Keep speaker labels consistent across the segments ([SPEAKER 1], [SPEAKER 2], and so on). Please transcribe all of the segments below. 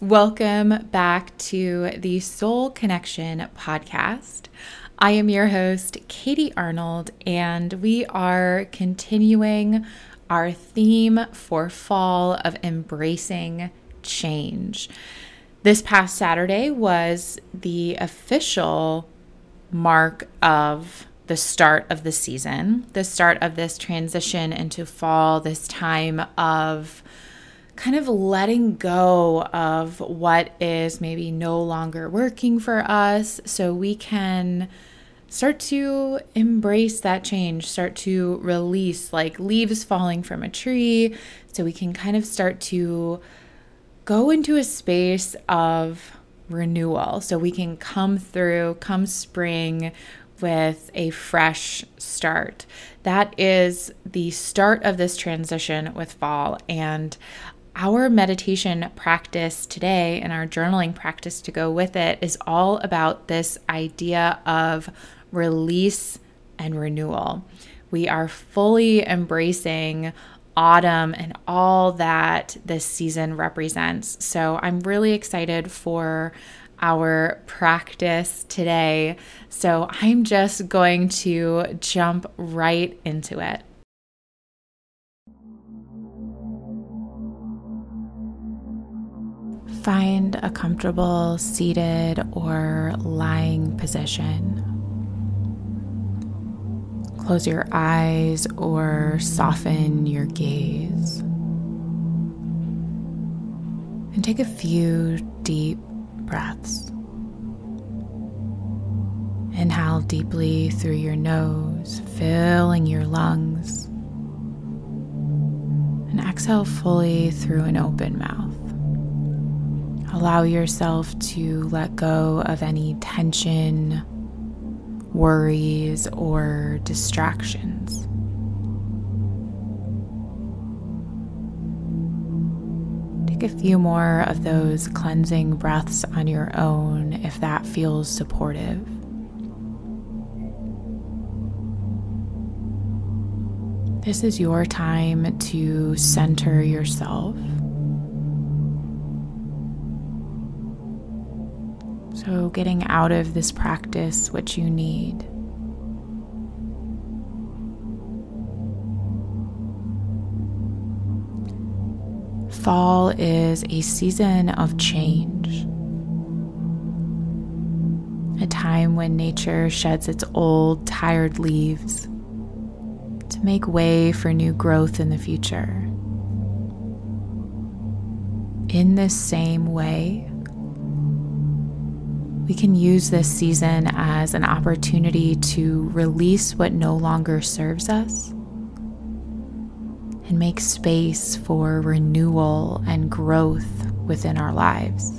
[SPEAKER 1] Welcome back to the Soul Connection podcast. I am your host, Katie Arnold, and we are continuing our theme for fall of embracing change. This past Saturday was the official mark of the start of the season, the start of this transition into fall, this time of kind of letting go of what is maybe no longer working for us so we can start to embrace that change, start to release like leaves falling from a tree, so we can kind of start to go into a space of renewal. So we can come through, come spring, with a fresh start. That is the start of this transition with fall. And our meditation practice today and our journaling practice to go with it is all about this idea of release and renewal. We are fully embracing autumn and all that this season represents. So I'm really excited for our practice today. So I'm just going to jump right into it. Find a comfortable seated or lying position. Close your eyes or soften your gaze. And take a few deep breaths. Inhale deeply through your nose, filling your lungs. And exhale fully through an open mouth. Allow yourself to let go of any tension, worries, or distractions. Take a few more of those cleansing breaths on your own if that feels supportive. This is your time to center yourself. So, getting out of this practice what you need. Fall is a season of change, a time when nature sheds its old, tired leaves to make way for new growth in the future. In this same way, we can use this season as an opportunity to release what no longer serves us and make space for renewal and growth within our lives.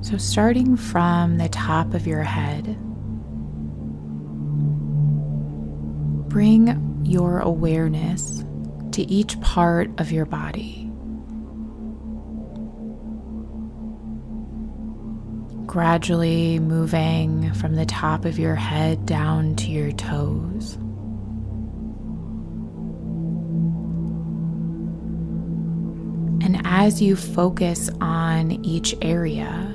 [SPEAKER 1] So, starting from the top of your head, bring your awareness to each part of your body. Gradually moving from the top of your head down to your toes. And as you focus on each area,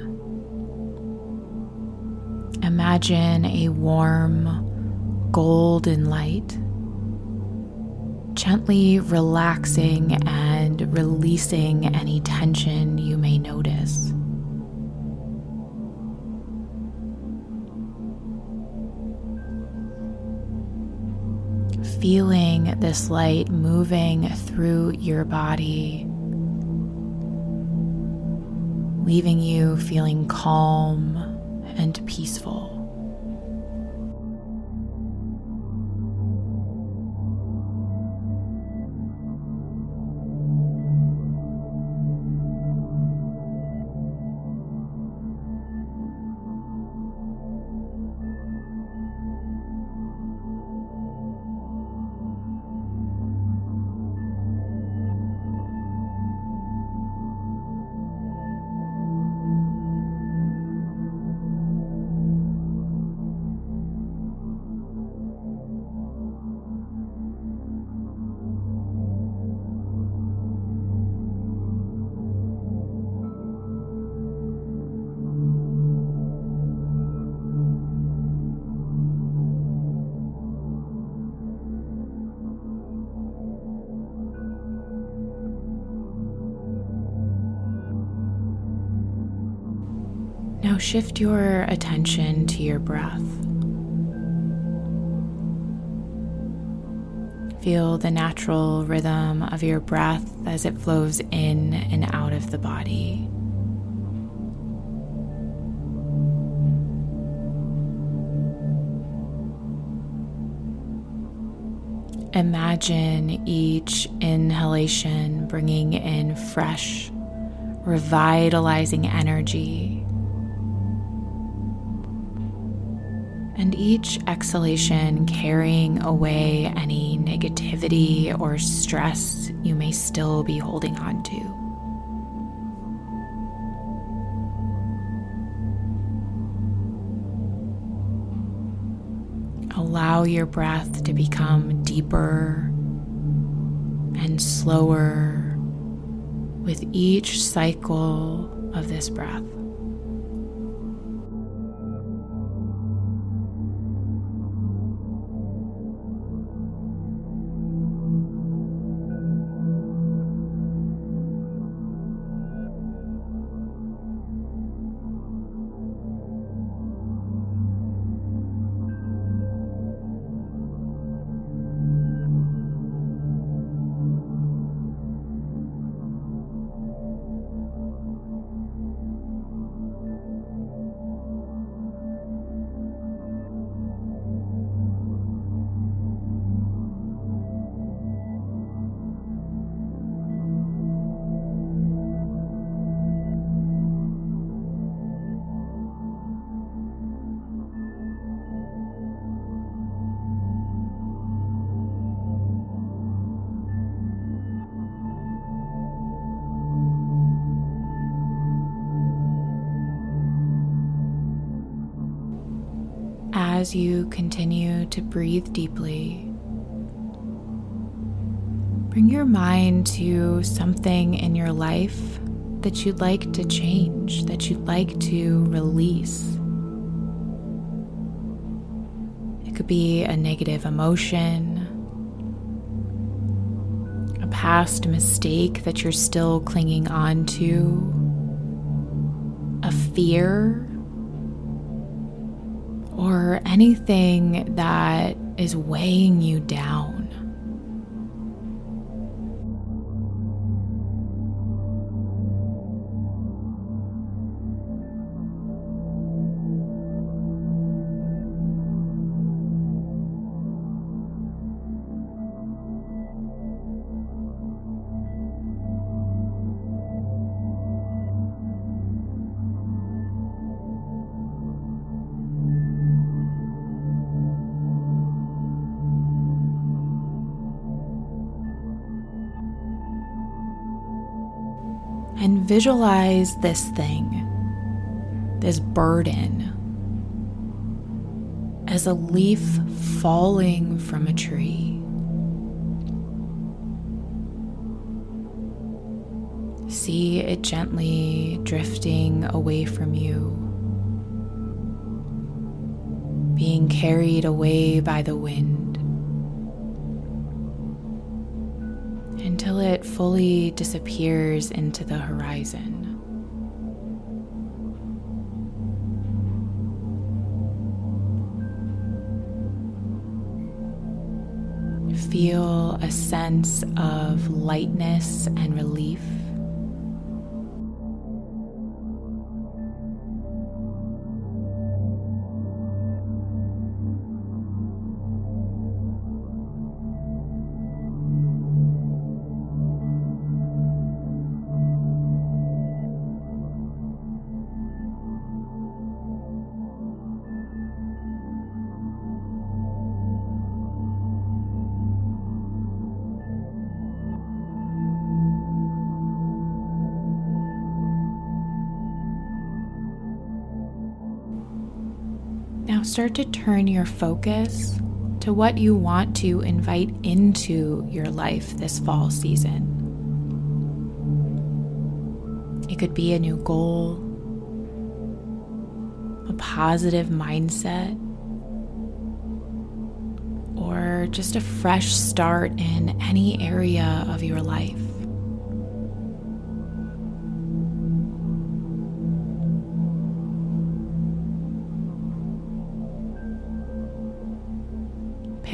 [SPEAKER 1] Imagine a warm golden light, gently relaxing and releasing any tension you may notice. Feeling this light moving through your body, leaving you feeling calm and peaceful. Now shift your attention to your breath. Feel the natural rhythm of your breath as it flows in and out of the body. Imagine each inhalation bringing in fresh, revitalizing energy and each exhalation carrying away any negativity or stress you may still be holding on to. Allow your breath to become deeper and slower with each cycle of this breath. As you continue to breathe deeply, bring your mind to something in your life that you'd like to change, that you'd like to release. It could be a negative emotion, a past mistake that you're still clinging on to, a fear or anything that is weighing you down. Visualize this thing, this burden, as a leaf falling from a tree. See it gently drifting away from you, being carried away by the wind until it fully disappears into the horizon. Feel a sense of lightness and relief. Start to turn your focus to what you want to invite into your life this fall season. It could be a new goal, a positive mindset, or just a fresh start in any area of your life.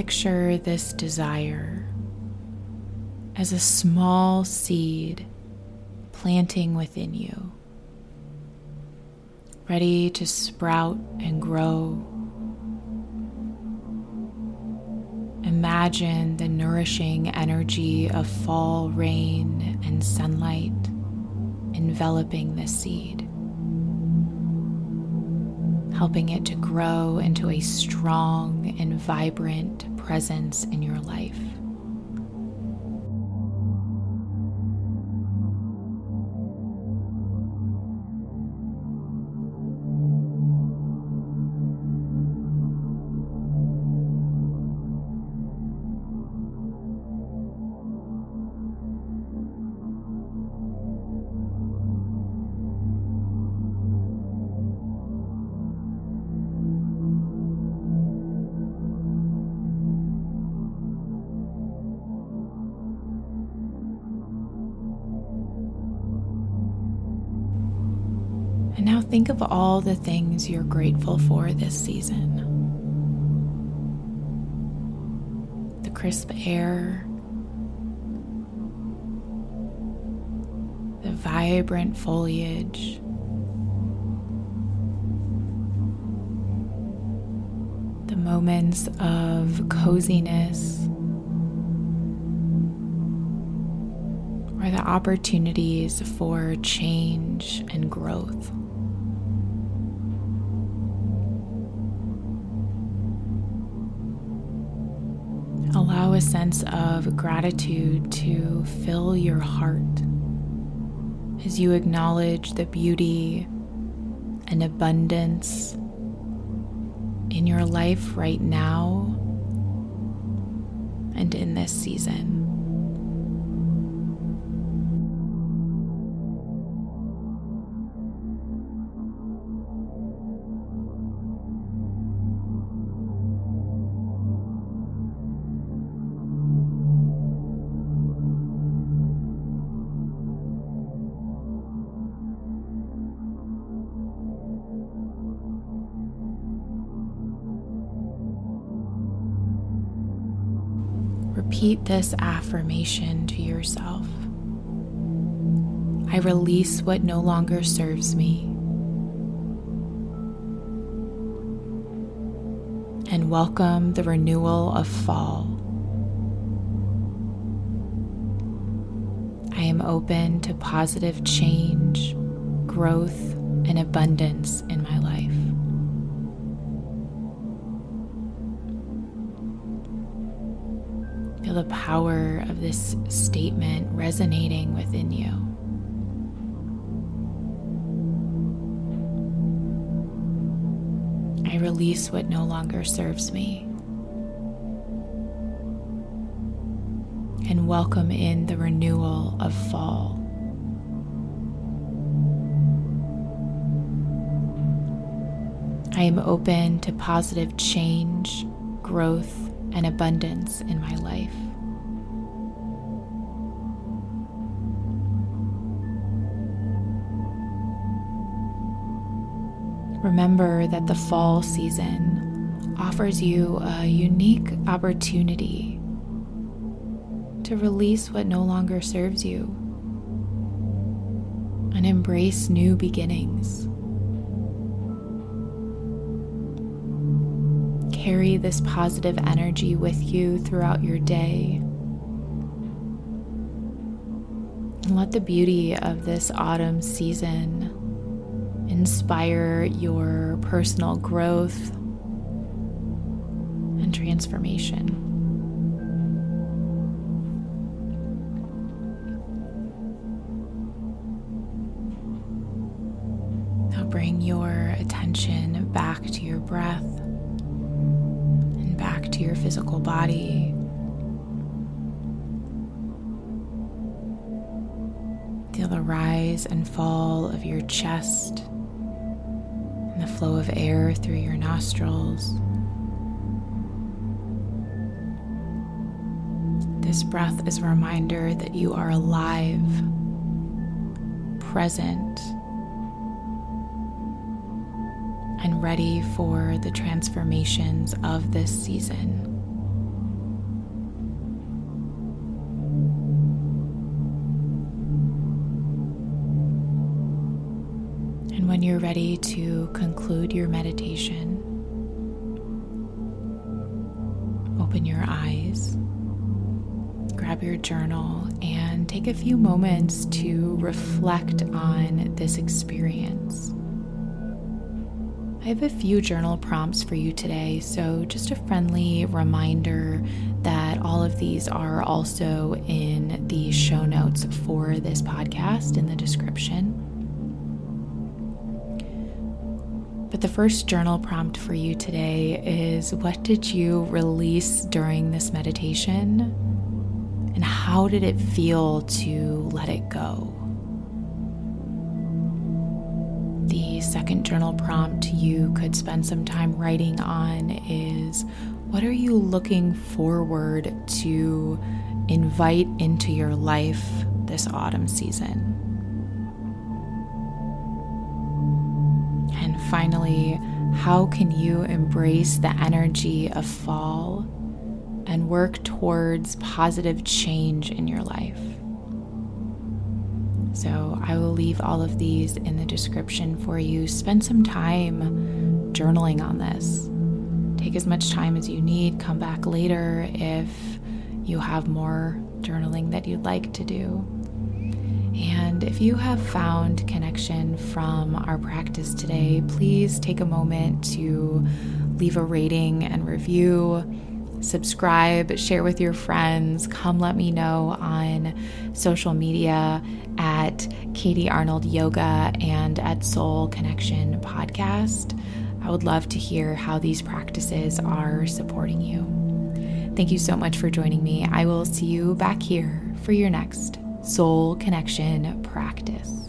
[SPEAKER 1] Picture this desire as a small seed planting within you, ready to sprout and grow. Imagine the nourishing energy of fall rain and sunlight enveloping this seed helping it to grow into a strong and vibrant presence in your life. Think of all the things you're grateful for this season the crisp air, the vibrant foliage. The moments of coziness or the opportunities for change and growth. A sense of gratitude to fill your heart as you acknowledge the beauty and abundance in your life right now and in this season. Repeat this affirmation to yourself. I release what no longer serves me. And welcome the renewal of fall. I am open to positive change, growth, and abundance in Feel the power of this statement resonating within you. I release what no longer serves me. And welcome in the renewal of fall. I am open to positive change, growth, and abundance in my life. Remember that the fall season offers you a unique opportunity to release what no longer serves you and embrace new beginnings. Carry this positive energy with you throughout your day. And let the beauty of this autumn season inspire your personal growth and transformation. Now bring your attention back to your breath to your physical body. Feel the rise and fall of your chest and the flow of air through your nostrils. This breath is a reminder that you are alive, present, ready for the transformations of this season. And when you're ready to conclude your meditation, open your eyes, grab your journal, and take a few moments to reflect on this experience. I have a few journal prompts for you today, so just a friendly reminder that all of these are also in the show notes for this podcast in the description. But the first journal prompt for you today is what did you release during this meditation? And how did it feel to let it go? Second journal prompt you could spend some time writing on is what are you looking forward to invite into your life this autumn season? And finally, how can you embrace the energy of fall and work towards positive change in your life? So, I will leave all of these in the description for you. Spend some time journaling on this. Take as much time as you need. Come back later if you have more journaling that you'd like to do. And if you have found connection from our practice today, please take a moment to leave a rating and review, subscribe, share with your friends. Come let me know on social media at Katie Arnold Yoga and at Soul Connection Podcast. I would love to hear how these practices are supporting you. Thank you so much for joining me. I will see you back here for your next soul connection practice.